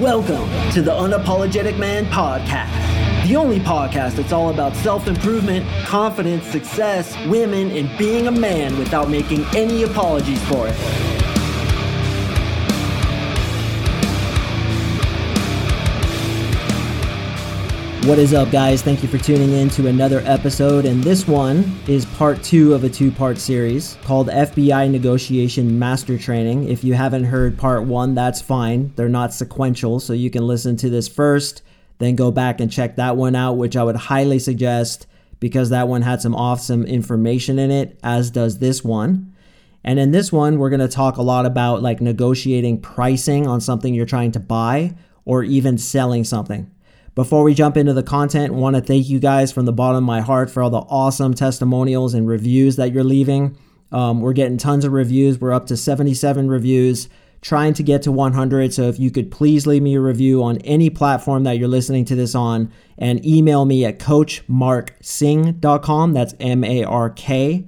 Welcome to the Unapologetic Man Podcast, the only podcast that's all about self improvement, confidence, success, women, and being a man without making any apologies for it. What is up, guys? Thank you for tuning in to another episode. And this one is part two of a two part series called FBI Negotiation Master Training. If you haven't heard part one, that's fine. They're not sequential, so you can listen to this first, then go back and check that one out, which I would highly suggest because that one had some awesome information in it, as does this one. And in this one, we're going to talk a lot about like negotiating pricing on something you're trying to buy or even selling something. Before we jump into the content, want to thank you guys from the bottom of my heart for all the awesome testimonials and reviews that you're leaving. Um, we're getting tons of reviews. We're up to 77 reviews, trying to get to 100. So if you could please leave me a review on any platform that you're listening to this on and email me at coachmarksing.com. That's M A R K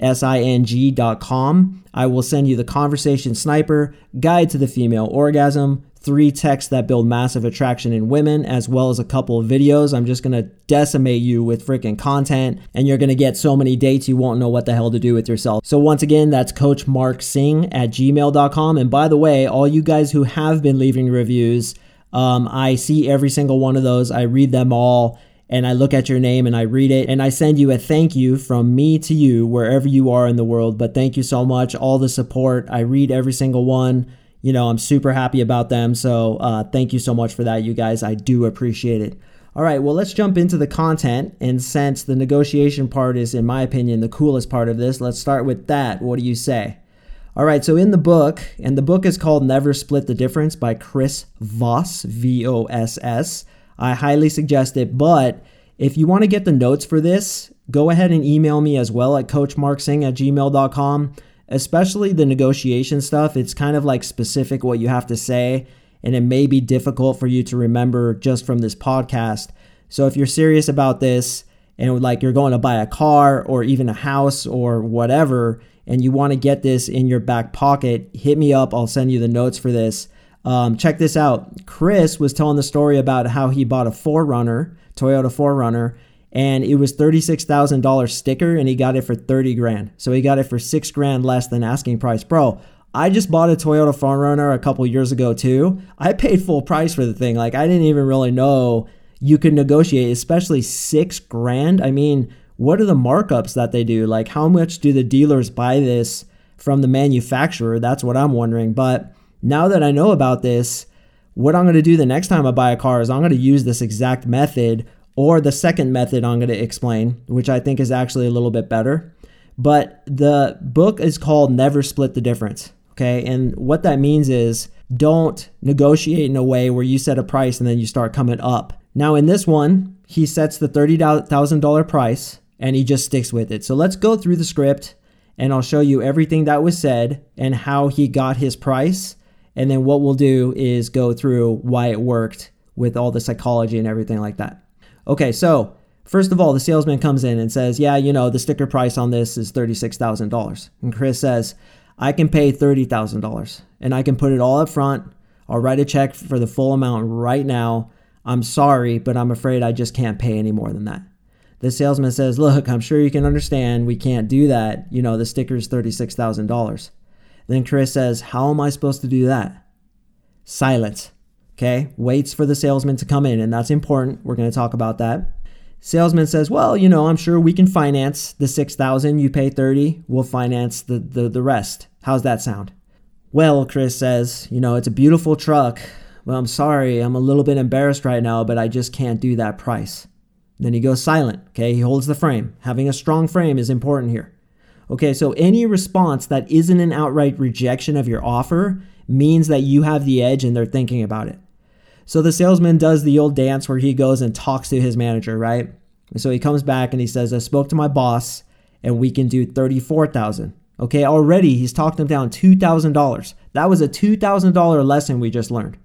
S I N G.com. I will send you the Conversation Sniper, Guide to the Female Orgasm, three texts that build massive attraction in women, as well as a couple of videos. I'm just gonna decimate you with freaking content, and you're gonna get so many dates you won't know what the hell to do with yourself. So, once again, that's Coach Mark Sing at gmail.com. And by the way, all you guys who have been leaving reviews, um, I see every single one of those, I read them all and I look at your name and I read it and I send you a thank you from me to you wherever you are in the world. But thank you so much, all the support. I read every single one you know, I'm super happy about them. So uh, thank you so much for that, you guys. I do appreciate it. All right, well, let's jump into the content. And since the negotiation part is, in my opinion, the coolest part of this, let's start with that. What do you say? All right, so in the book, and the book is called Never Split the Difference by Chris Voss, V O S S. I highly suggest it, but if you want to get the notes for this, go ahead and email me as well at coachmarksing at gmail.com especially the negotiation stuff. It's kind of like specific what you have to say, and it may be difficult for you to remember just from this podcast. So if you're serious about this and like you're going to buy a car or even a house or whatever, and you want to get this in your back pocket, hit me up. I'll send you the notes for this. Um, check this out. Chris was telling the story about how he bought a 4Runner, Toyota 4Runner, and it was $36,000 sticker and he got it for 30 grand. So he got it for 6 grand less than asking price. Bro, I just bought a Toyota 4Runner a couple years ago too. I paid full price for the thing. Like I didn't even really know you could negotiate, especially 6 grand. I mean, what are the markups that they do? Like how much do the dealers buy this from the manufacturer? That's what I'm wondering. But now that I know about this, what I'm going to do the next time I buy a car is I'm going to use this exact method or the second method I'm going to explain, which I think is actually a little bit better. But the book is called Never Split the Difference. Okay. And what that means is don't negotiate in a way where you set a price and then you start coming up. Now, in this one, he sets the $30,000 price and he just sticks with it. So let's go through the script and I'll show you everything that was said and how he got his price. And then what we'll do is go through why it worked with all the psychology and everything like that. Okay, so first of all, the salesman comes in and says, Yeah, you know, the sticker price on this is $36,000. And Chris says, I can pay $30,000 and I can put it all up front. I'll write a check for the full amount right now. I'm sorry, but I'm afraid I just can't pay any more than that. The salesman says, Look, I'm sure you can understand we can't do that. You know, the sticker is $36,000. Then Chris says, How am I supposed to do that? Silence. Okay, waits for the salesman to come in, and that's important. We're going to talk about that. Salesman says, "Well, you know, I'm sure we can finance the 6,000, you pay 30, we'll finance the, the the rest. How's that sound?" Well, Chris says, "You know, it's a beautiful truck. Well, I'm sorry. I'm a little bit embarrassed right now, but I just can't do that price." Then he goes silent. Okay, he holds the frame. Having a strong frame is important here. Okay, so any response that isn't an outright rejection of your offer means that you have the edge and they're thinking about it. So the salesman does the old dance where he goes and talks to his manager, right? And so he comes back and he says, I spoke to my boss and we can do 34,000. Okay, already he's talked him down $2,000. That was a $2,000 lesson we just learned.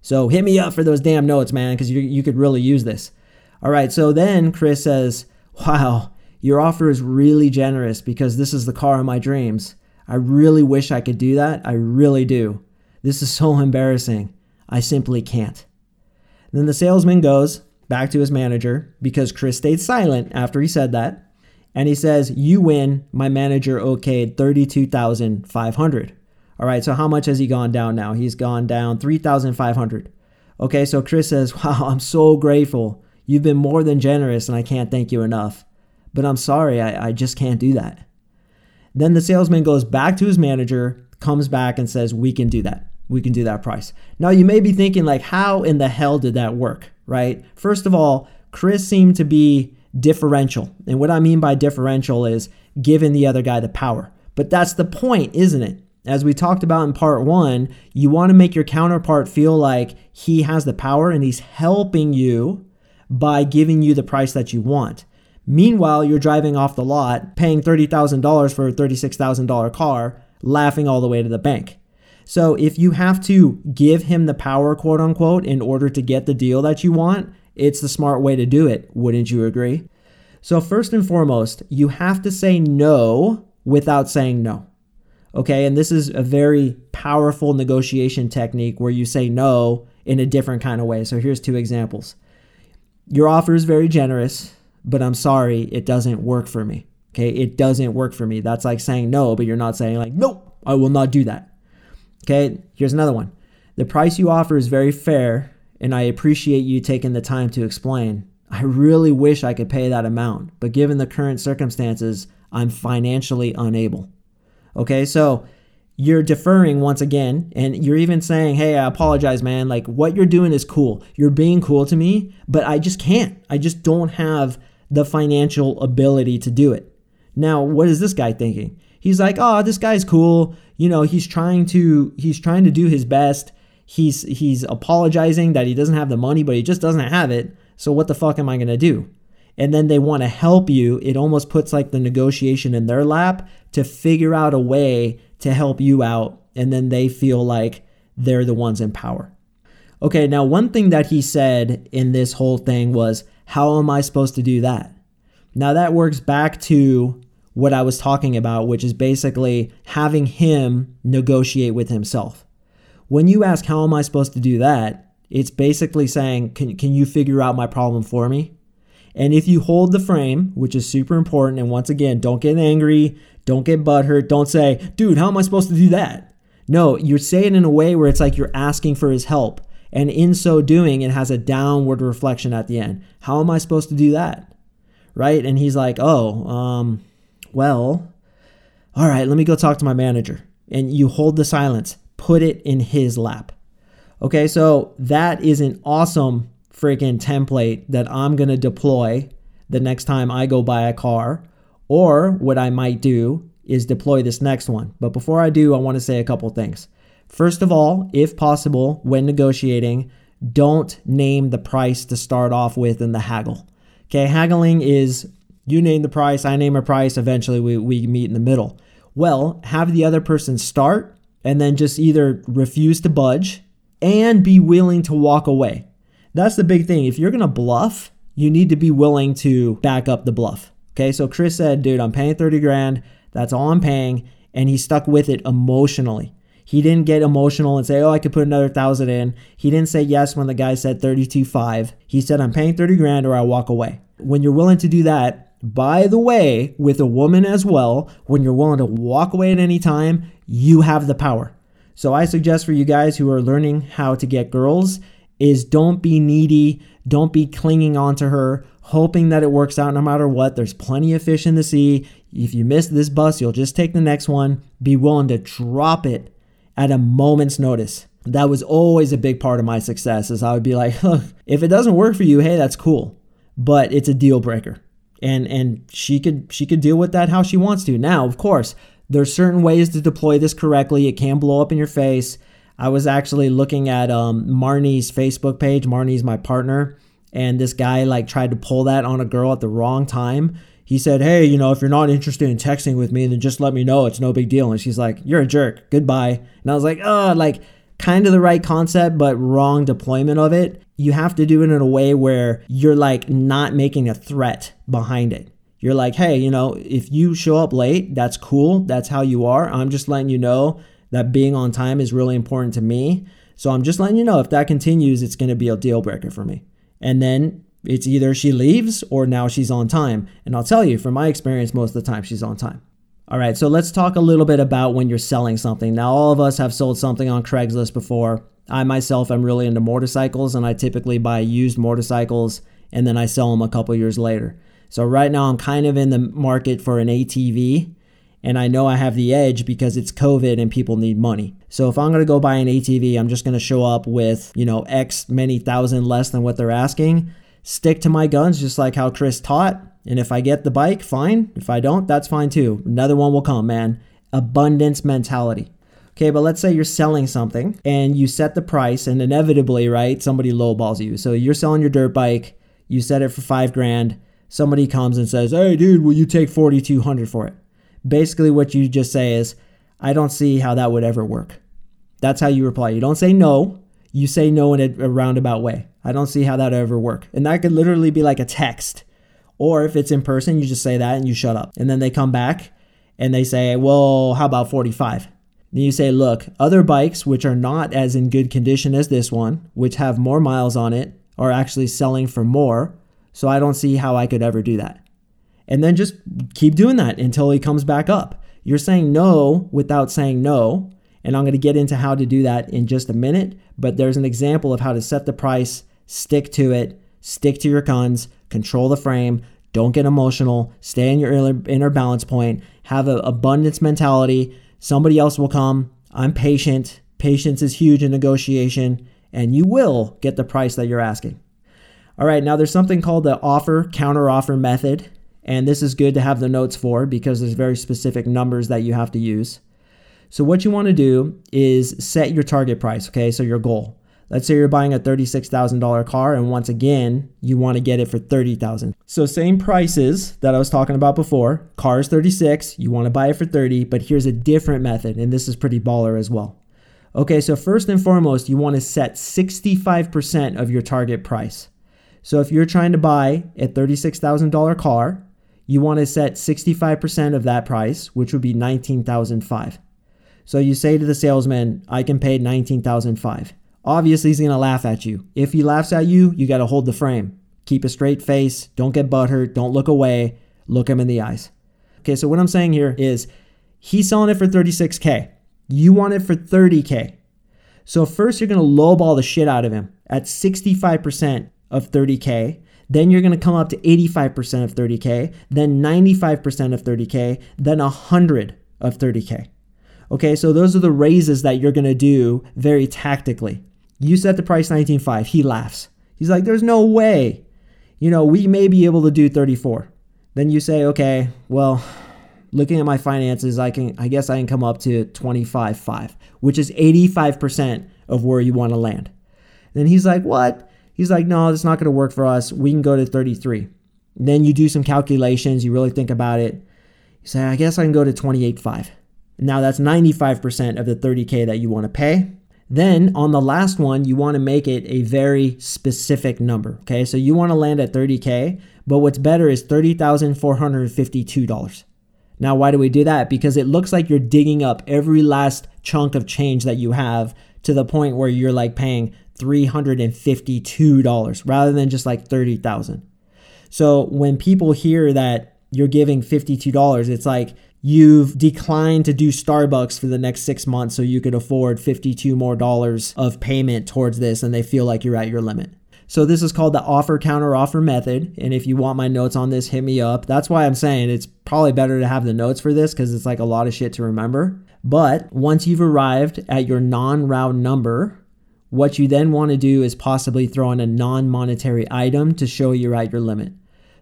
So hit me up for those damn notes, man, because you, you could really use this. All right, so then Chris says, Wow, your offer is really generous because this is the car of my dreams. I really wish I could do that. I really do. This is so embarrassing. I simply can't. Then the salesman goes back to his manager because Chris stayed silent after he said that. And he says, You win. My manager okayed 32500 All right, so how much has he gone down now? He's gone down 3500 Okay, so Chris says, Wow, I'm so grateful. You've been more than generous, and I can't thank you enough. But I'm sorry, I, I just can't do that. Then the salesman goes back to his manager, comes back, and says, We can do that. We can do that price. Now, you may be thinking, like, how in the hell did that work, right? First of all, Chris seemed to be differential. And what I mean by differential is giving the other guy the power. But that's the point, isn't it? As we talked about in part one, you want to make your counterpart feel like he has the power and he's helping you by giving you the price that you want. Meanwhile, you're driving off the lot, paying $30,000 for a $36,000 car, laughing all the way to the bank. So if you have to give him the power, quote unquote, in order to get the deal that you want, it's the smart way to do it. Wouldn't you agree? So, first and foremost, you have to say no without saying no. Okay, and this is a very powerful negotiation technique where you say no in a different kind of way. So, here's two examples. Your offer is very generous, but I'm sorry, it doesn't work for me. Okay, it doesn't work for me. That's like saying no, but you're not saying, like, nope, I will not do that. Okay, here's another one. The price you offer is very fair, and I appreciate you taking the time to explain. I really wish I could pay that amount, but given the current circumstances, I'm financially unable. Okay, so you're deferring once again, and you're even saying, Hey, I apologize, man. Like, what you're doing is cool. You're being cool to me, but I just can't. I just don't have the financial ability to do it. Now, what is this guy thinking? He's like, Oh, this guy's cool. You know, he's trying to he's trying to do his best. He's he's apologizing that he doesn't have the money, but he just doesn't have it. So what the fuck am I gonna do? And then they want to help you. It almost puts like the negotiation in their lap to figure out a way to help you out, and then they feel like they're the ones in power. Okay, now one thing that he said in this whole thing was, How am I supposed to do that? Now that works back to what I was talking about, which is basically having him negotiate with himself. When you ask, How am I supposed to do that? It's basically saying, Can, can you figure out my problem for me? And if you hold the frame, which is super important, and once again, don't get angry, don't get butthurt. Don't say, dude, how am I supposed to do that? No, you say it in a way where it's like you're asking for his help. And in so doing, it has a downward reflection at the end. How am I supposed to do that? Right? And he's like, oh, um, well, all right, let me go talk to my manager. And you hold the silence, put it in his lap. Okay, so that is an awesome freaking template that I'm to deploy the next time I go buy a car or what I might do is deploy this next one. But before I do, I want to say a couple things. First of all, if possible, when negotiating, don't name the price to start off with in the haggle. Okay, haggling is you name the price, I name a price, eventually we, we meet in the middle. Well, have the other person start and then just either refuse to budge and be willing to walk away. That's the big thing. If you're going to bluff, you need to be willing to back up the bluff. Okay, so Chris said, dude, I'm paying 30 grand. That's all I'm paying. And he stuck with it emotionally. He didn't get emotional and say, oh, I could put another thousand in. He didn't say yes when the guy said 32.5. He said, I'm paying 30 grand or I walk away. When you're willing to do that, by the way, with a woman as well, when you're willing to walk away at any time, you have the power. So I suggest for you guys who are learning how to get girls is don't be needy, don't be clinging on to her hoping that it works out no matter what. There's plenty of fish in the sea. If you miss this bus, you'll just take the next one. Be willing to drop it at a moment's notice. That was always a big part of my success is I would be like, if it doesn't work for you, hey, that's cool. But it's a deal breaker. And and she could she could deal with that how she wants to. Now, of course, there's certain ways to deploy this correctly. It can blow up in your face. I was actually looking at um, Marnie's Facebook page. Marnie's my partner and this guy like tried to pull that on a girl at the wrong time. He said, "Hey, you know, if you're not interested in texting with me, then just let me know. It's no big deal." And she's like, "You're a jerk. Goodbye." And I was like, "Oh, like kind of the right concept, but wrong deployment of it. You have to do it in a way where you're like not making a threat behind it. You're like, hey, you know, if you show up late, that's cool. That's how you are. I'm just letting you know that being on time is really important to me. So I'm just letting you know if that continues, it's going to be a deal breaker for me. And then it's either she leaves or now she's on time. And I'll tell you, from my experience, most of the time she's on time. All right, so let's talk a little bit about when you're selling something. Now, all of us have sold something on Craigslist before. I myself am really into motorcycles, and I typically buy used motorcycles and then I sell them a couple years later. So, right now, I'm kind of in the market for an ATV, and I know I have the edge because it's COVID and people need money. So, if I'm to go buy an ATV, I'm just to show up with, you know, X many thousand less than what they're asking, stick to my guns, just like how Chris taught. And if I get the bike, fine. If I don't, that's fine too. Another one will come, man. Abundance mentality. Okay, but let's say you're selling something and you set the price, and inevitably, right, somebody lowballs you. So you're selling your dirt bike, you set it for five grand. Somebody comes and says, "Hey, dude, will you take forty two hundred for it?" Basically, what you just say is, "I don't see how that would ever work." That's how you reply. You don't say no. You say no in a, roundabout way. I don't see how that ever work, and that could literally be like a text. Or if it's in person, you just say that and you shut up. And then they come back and they say, well, how about 45? Then you say, look, other bikes which are not as in good condition as this one, which have more miles on it, are actually selling for more. So I don't see how I could ever do that. And then just keep doing that until he comes back up. You're saying no without saying no. And I'm going to get into how to do that in just a minute. But there's an example of how to set the price, stick to it, stick to your guns, control the frame, don't get emotional, stay in your inner balance point, have an abundance mentality. Somebody else will come. I'm patient. Patience is huge in negotiation, and you will get the price that you're asking. All right, now there's something called the offer counter offer method, and this is good to have the notes for because there's very specific numbers that you have to use. So, what you want to do is set your target price, okay? So, your goal. Let's say you're buying a $36,000 car and once again, you want to get it for 30,000. So same prices that I was talking about before. Car is 36, you want to buy it for 30, but here's a different method and this is pretty baller as well. Okay, so first and foremost, you want to set 65% of your target price. So if you're trying to buy a $36,000 car, you want to set 65% of that price, which would be 19,005. So you say to the salesman, I can pay 19,005. Obviously, he's going to laugh at you. If he laughs at you, you got to hold the frame. Keep a straight face. Don't get butthurt. Don't look away. Look him in the eyes. Okay, so what I'm saying here is he's selling it for 36K. You want it for 30K. So first, you're going to lowball the shit out of him at 65% of 30K. Then you're going to come up to 85% of 30K, then 95% of 30K, then 100 of 30K. Okay, so those are the raises that you're going to do very tactically. You set the price 19.5. He laughs. He's like, there's no way. You know, we may be able to do 34. Then you say, okay, well, looking at my finances, I can I guess I can come up to 25.5, which is 85% of where you want to land. Then he's like, what? He's like, no, it's not going to work for us. We can go to 33. then you do some calculations, you really think about it. You say, I guess I can go to 28.5. Now that's 95% of the 30K that you want to pay. Then on the last one, you want to make it a very specific number. Okay, so you want to land at 30K, but what's better is $30,452. Now, why do we do that? Because it looks like you're digging up every last chunk of change that you have to the point where you're like paying $352 rather than just like 30,000. So when people hear that you're giving $52, it's like you've declined to do Starbucks for the next six months so you could afford 52 more dollars of payment towards this and they feel like you're at your limit. So this is called the offer counter offer method. And if you want my notes on this, hit me up. That's why I'm saying it's probably better to have the notes for this because it's like a lot of shit to remember. But once you've arrived at your non round number, what you then want to do is possibly throw in a non monetary item to show you're at your limit.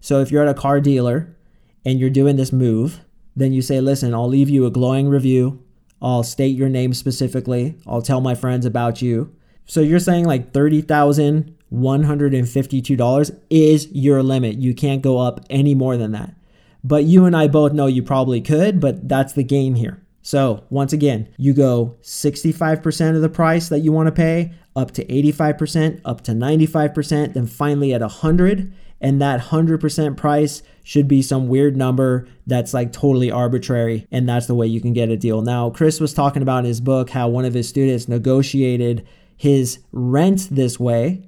So if you're at a car dealer and you're doing this move, then you say, listen, I'll leave you a glowing review. I'll state your name specifically. I'll tell my friends about you. So you're saying like $30,152 is your limit. You can't go up any more than that. But you and I both know you probably could, but that's the game here. So once again, you go 65% of the price that you want to pay, up to 85%, up to 95%, then finally at 100 and that 100% price should be some weird number that's like totally arbitrary and that's the way you can get a deal. Now, Chris was talking about in his book how one of his students negotiated his rent this way.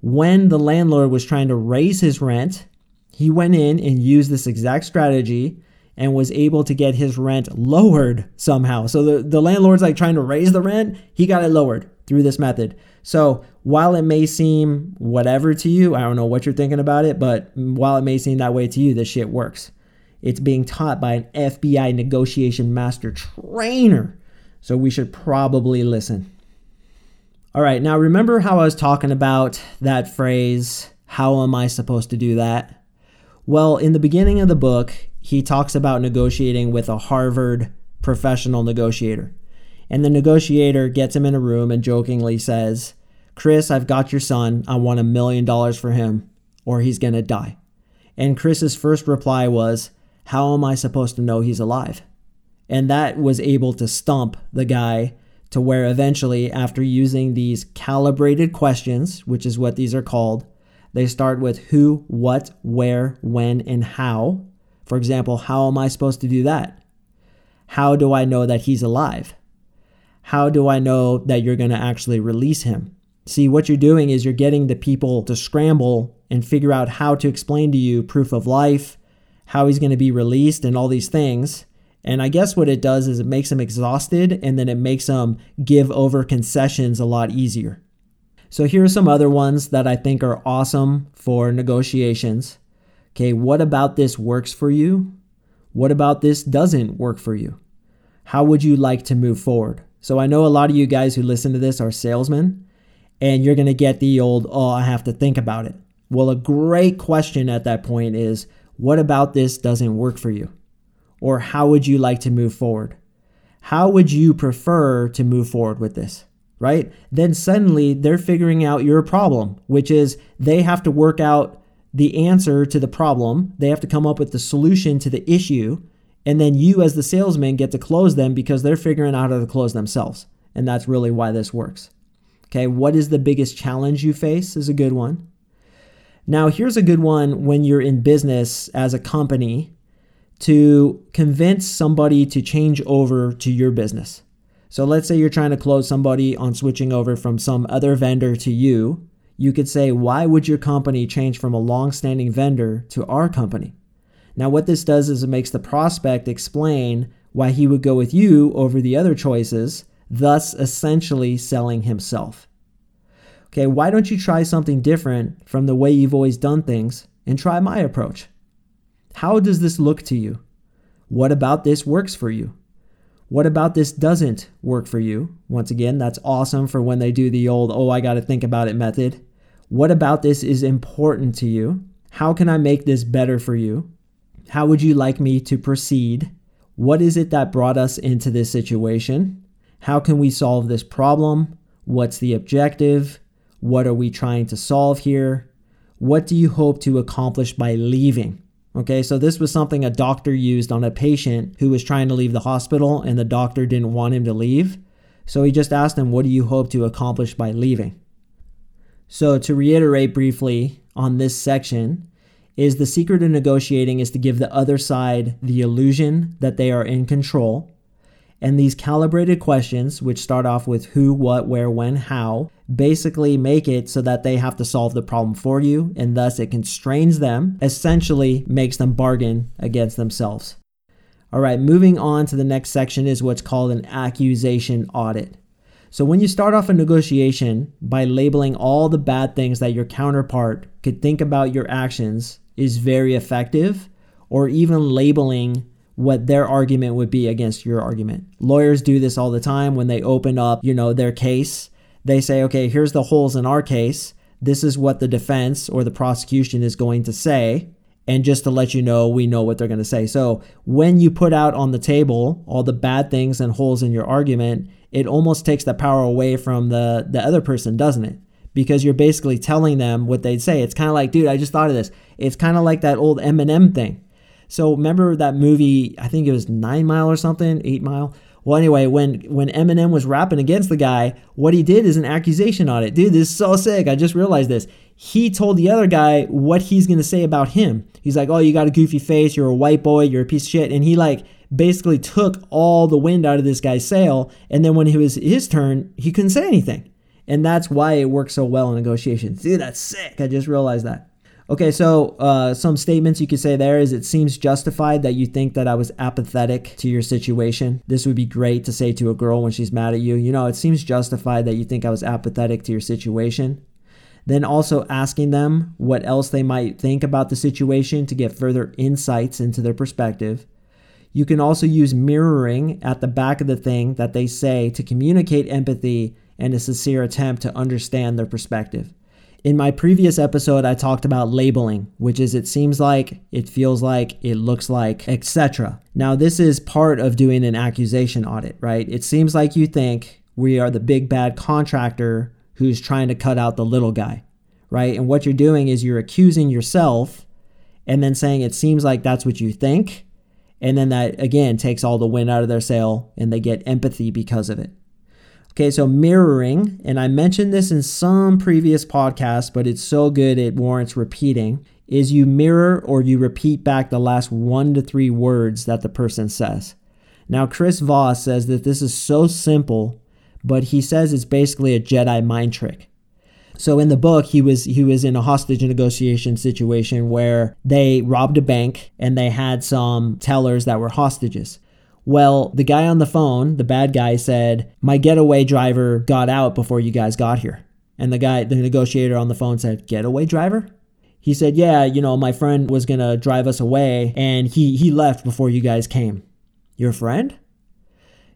When the landlord was trying to raise his rent, he went in and used this exact strategy and was able to get his rent lowered somehow. So the, the landlord's like trying to raise the rent, he got it lowered through this method. So while it may seem whatever to you, I don't know what you're thinking about it, but while it may seem that way to you, this shit works. It's being taught by an FBI negotiation master trainer. So we should probably listen. All right, now remember how I was talking about that phrase, how am I supposed to do that? Well, in the beginning of the book, he talks about negotiating with a Harvard professional negotiator. And the negotiator gets him in a room and jokingly says, Chris, I've got your son. I want a million dollars for him, or he's going to die. And Chris's first reply was, How am I supposed to know he's alive? And that was able to stump the guy to where eventually, after using these calibrated questions, which is what these are called, they start with who, what, where, when, and how. For example, how am I supposed to do that? How do I know that he's alive? How do I know that you're going to actually release him? See, what you're doing is you're getting the people to scramble and figure out how to explain to you proof of life, how he's going to be released, and all these things. And I guess what it does is it makes them exhausted and then it makes them give over concessions a lot easier. So here are some other ones that I think are awesome for negotiations. Okay, what about this works for you? What about this doesn't work for you? How would you like to move forward? So I know a lot of you guys who listen to this are salesmen and you're going to get the old, oh, I have to think about it. Well, a great question at that point is, what about this doesn't work for you? Or how would you like to move forward? How would you prefer to move forward with this? Right? Then suddenly they're figuring out your problem, which is they have to work out the answer to the problem. They have to come up with the solution to the issue. And then you, as the salesman, get to close them because they're figuring out how to close themselves. And that's really why this works. Okay, what is the biggest challenge you face is a good one. Now, here's a good one when you're in business as a company to convince somebody to change over to your business. So let's say you're trying to close somebody on switching over from some other vendor to you. You could say, why would your company change from a long standing vendor to our company? Now, what this does is it makes the prospect explain why he would go with you over the other choices, thus essentially selling himself. Okay, why don't you try something different from the way you've always done things and try my approach? How does this look to you? What about this works for you? What about this doesn't work for you? Once again, that's awesome for when they do the old, oh, I got to think about it method. What about this is important to you? How can I make this better for you? How would you like me to proceed? What is it that brought us into this situation? How can we solve this problem? What's the objective? What are we trying to solve here? What do you hope to accomplish by leaving? Okay, so this was something a doctor used on a patient who was trying to leave the hospital and the doctor didn't want him to leave. So he just asked him, What do you hope to accomplish by leaving? So, to reiterate briefly on this section, is the secret of negotiating is to give the other side the illusion that they are in control and these calibrated questions, which start off with who, what, where, when, how, basically make it so that they have to solve the problem for you, and thus it constrains them, essentially makes them bargain against themselves. All right, moving on to the next section is what's called an accusation audit. So, when you start off a negotiation by labeling all the bad things that your counterpart could think about your actions is very effective, or even labeling what their argument would be against your argument. Lawyers do this all the time when they open up, you know, their case. They say, "Okay, here's the holes in our case. This is what the defense or the prosecution is going to say." And just to let you know, we know what they're going to say. So, when you put out on the table all the bad things and holes in your argument, it almost takes the power away from the the other person, doesn't it? Because you're basically telling them what they'd say. It's kind of like, dude, I just thought of this. It's kind of like that old Eminem thing so remember that movie? I think it was Nine Mile or something, Eight Mile. Well, anyway, when when Eminem was rapping against the guy, what he did is an accusation audit. Dude, this is so sick. I just realized this. He told the other guy what he's gonna say about him. He's like, "Oh, you got a goofy face. You're a white boy. You're a piece of shit." And he like basically took all the wind out of this guy's sail. And then when it was his turn, he couldn't say anything. And that's why it works so well in negotiations. Dude, that's sick. I just realized that. Okay, so uh, some statements you could say there is it seems justified that you think that I was apathetic to your situation. This would be great to say to a girl when she's mad at you. You know, it seems justified that you think I was apathetic to your situation. Then also asking them what else they might think about the situation to get further insights into their perspective. You can also use mirroring at the back of the thing that they say to communicate empathy and a sincere attempt to understand their perspective. In my previous episode, I talked about labeling, which is it seems like, it feels like, it looks like, etc. Now, this is part of doing an accusation audit, right? It seems like you think we are the big bad contractor who's trying to cut out the little guy, right? And what you're doing is you're accusing yourself and then saying it seems like that's what you think. And then that again takes all the wind out of their sail and they get empathy because of it. Okay, so mirroring, and I mentioned this in some previous podcasts, but it's so good it warrants repeating, is you mirror or you repeat back the last one to three words that the person says. Now, Chris Voss says that this is so simple, but he says it's basically a Jedi mind trick. So in the book, he was he was in a hostage negotiation situation where they robbed a bank and they had some tellers that were hostages. Well, the guy on the phone, the bad guy, said, My getaway driver got out before you guys got here. And the guy, the negotiator on the phone said, Getaway driver? He said, Yeah, you know, my friend was to drive us away and he, he left before you guys came. Your friend?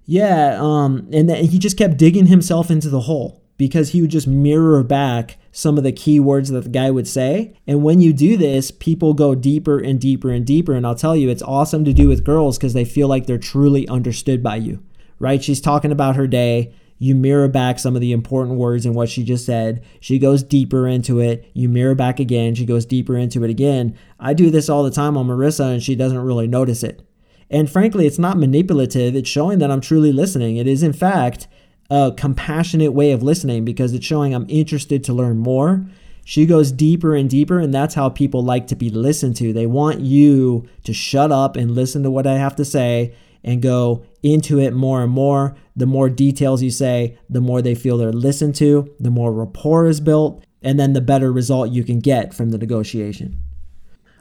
Yeah, um, and he just kept digging himself into the hole because he would just mirror back some of the key words that the guy would say. And when you do this, people go deeper and deeper and deeper. And I'll tell you, it's awesome to do with girls because they feel like they're truly understood by you, right? She's talking about her day. You mirror back some of the important words in what she just said. She goes deeper into it. You mirror back again. She goes deeper into it again. I do this all the time on Marissa, and she doesn't really notice it. And frankly, it's not manipulative. It's showing that I'm truly listening. It is, in fact, a compassionate way of listening because it's showing I'm interested to learn more. She goes deeper and deeper, and that's how people like to be listened to. They want you to shut up and listen to what I have to say and go into it more and more. The more details you say, the more they feel they're listened to, the more rapport is built, and then the better result you can get from the negotiation.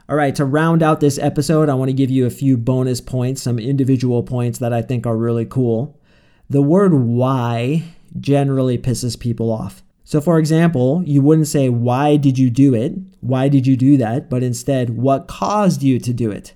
All right, to round out this episode, I want to give you a few bonus points, some individual points that I think are really cool. The word why generally pisses people off. So, for example, you wouldn't say, Why did you do it? Why did you do that? But instead, What caused you to do it?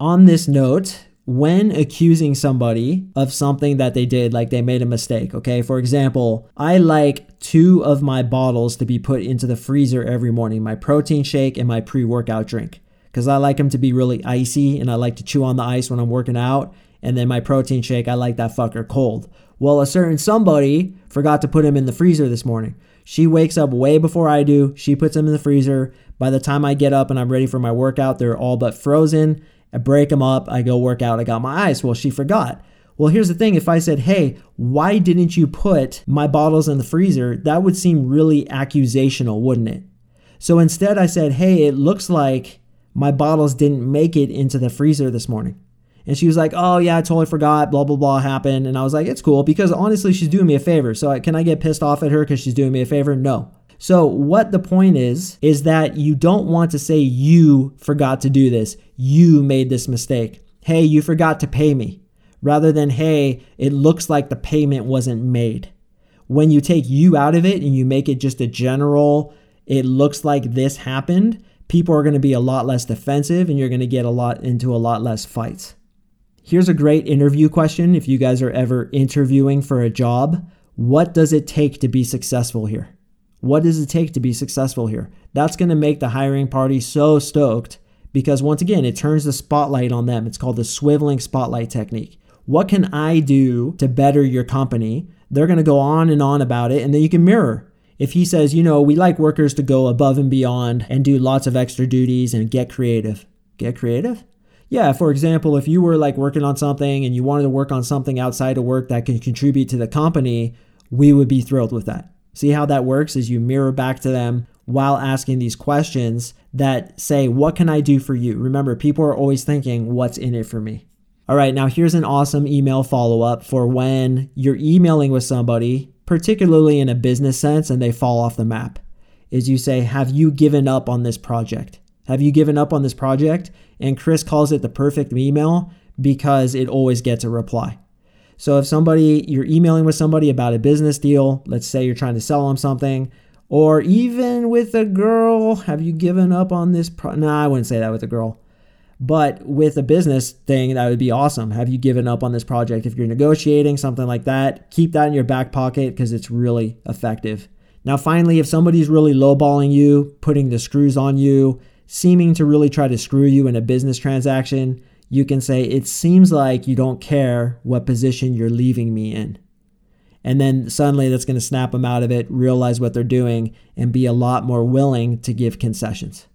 On this note, when accusing somebody of something that they did, like they made a mistake, okay? For example, I like two of my bottles to be put into the freezer every morning my protein shake and my pre workout drink. Because I like them to be really icy and I like to chew on the ice when I'm working out and then my protein shake, I like that fucker cold. Well, a certain somebody forgot to put him in the freezer this morning. She wakes up way before I do. She puts them in the freezer. By the time I get up and I'm ready for my workout, they're all but frozen. I break them up. I go work out. I got my ice. Well, she forgot. Well, here's the thing if I said, hey, why didn't you put my bottles in the freezer? That would seem really accusational, wouldn't it? So instead, I said, hey, it looks like my bottles didn't make it into the freezer this morning. And she was like, "Oh yeah, I totally forgot. Blah blah blah happened." And I was like, "It's cool because honestly, she's doing me a favor. So can I get pissed off at her because she's doing me a favor? No." So what the point is is that you don't want to say you forgot to do this. You made this mistake. Hey, you forgot to pay me. Rather than hey, it looks like the payment wasn't made. When you take you out of it and you make it just a general, it looks like this happened, people are going to be a lot less defensive and you're going to get a lot into a lot less fights. Here's a great interview question if you guys are ever interviewing for a job. What does it take to be successful here? What does it take to be successful here? That's going to make the hiring party so stoked because, once again, it turns the spotlight on them. It's called the swiveling spotlight technique. What can I do to better your company? They're going to go on and on about it, and then you can mirror. If he says, you know, we like workers to go above and beyond and do lots of extra duties and get creative, get creative? Yeah, for example, if you were like working on something and you wanted to work on something outside of work that can contribute to the company, we would be thrilled with that. See how that works is you mirror back to them while asking these questions that say, What can I do for you? Remember, people are always thinking, What's in it for me? All right, now here's an awesome email follow up for when you're emailing with somebody particularly in a business sense, and they fall off the map, is you say, Have you given up on this project? Have you given up on this project? And Chris calls it the perfect email because it always gets a reply. So if somebody, you're emailing with somebody about a business deal, let's say you're trying to sell them something, or even with a girl, have you given up on this? Pro- no, nah, I wouldn't say that with a girl. But with a business thing, that would be awesome. Have you given up on this project? If you're negotiating something like that, keep that in your back pocket because it's really effective. Now, finally, if somebody's really lowballing you, putting the screws on you, seeming to really try to screw you in a business transaction, you can say, It seems like you don't care what position you're leaving me in. And then suddenly that's going to snap them out of it, realize what they're doing, and be a lot more willing to give concessions.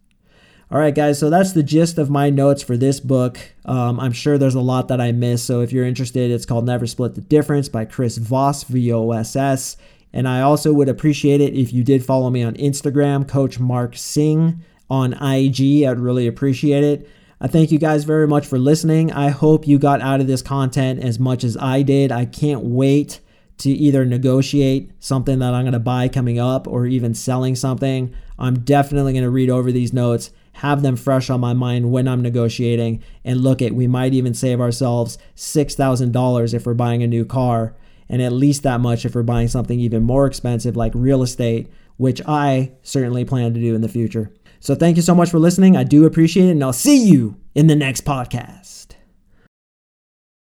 All right, guys, so that's the gist of my notes for this book. Um, I'm sure there's a lot that I missed. So if you're interested, it's called Never Split the Difference by Chris Voss, V O S S. And I also would appreciate it if you did follow me on Instagram, Coach Mark Sing on IG. I'd really appreciate it. I thank you guys very much for listening. I hope you got out of this content as much as I did. I can't wait to either negotiate something that I'm going to buy coming up or even selling something. I'm definitely going to read over these notes have them fresh on my mind when I'm negotiating. And look at, we might even save ourselves $6,000 if we're buying a new car, and at least that much if we're buying something even more expensive like real estate, which I certainly plan to do in the future. So thank you so much for listening. I do appreciate it, and I'll see you in the next podcast.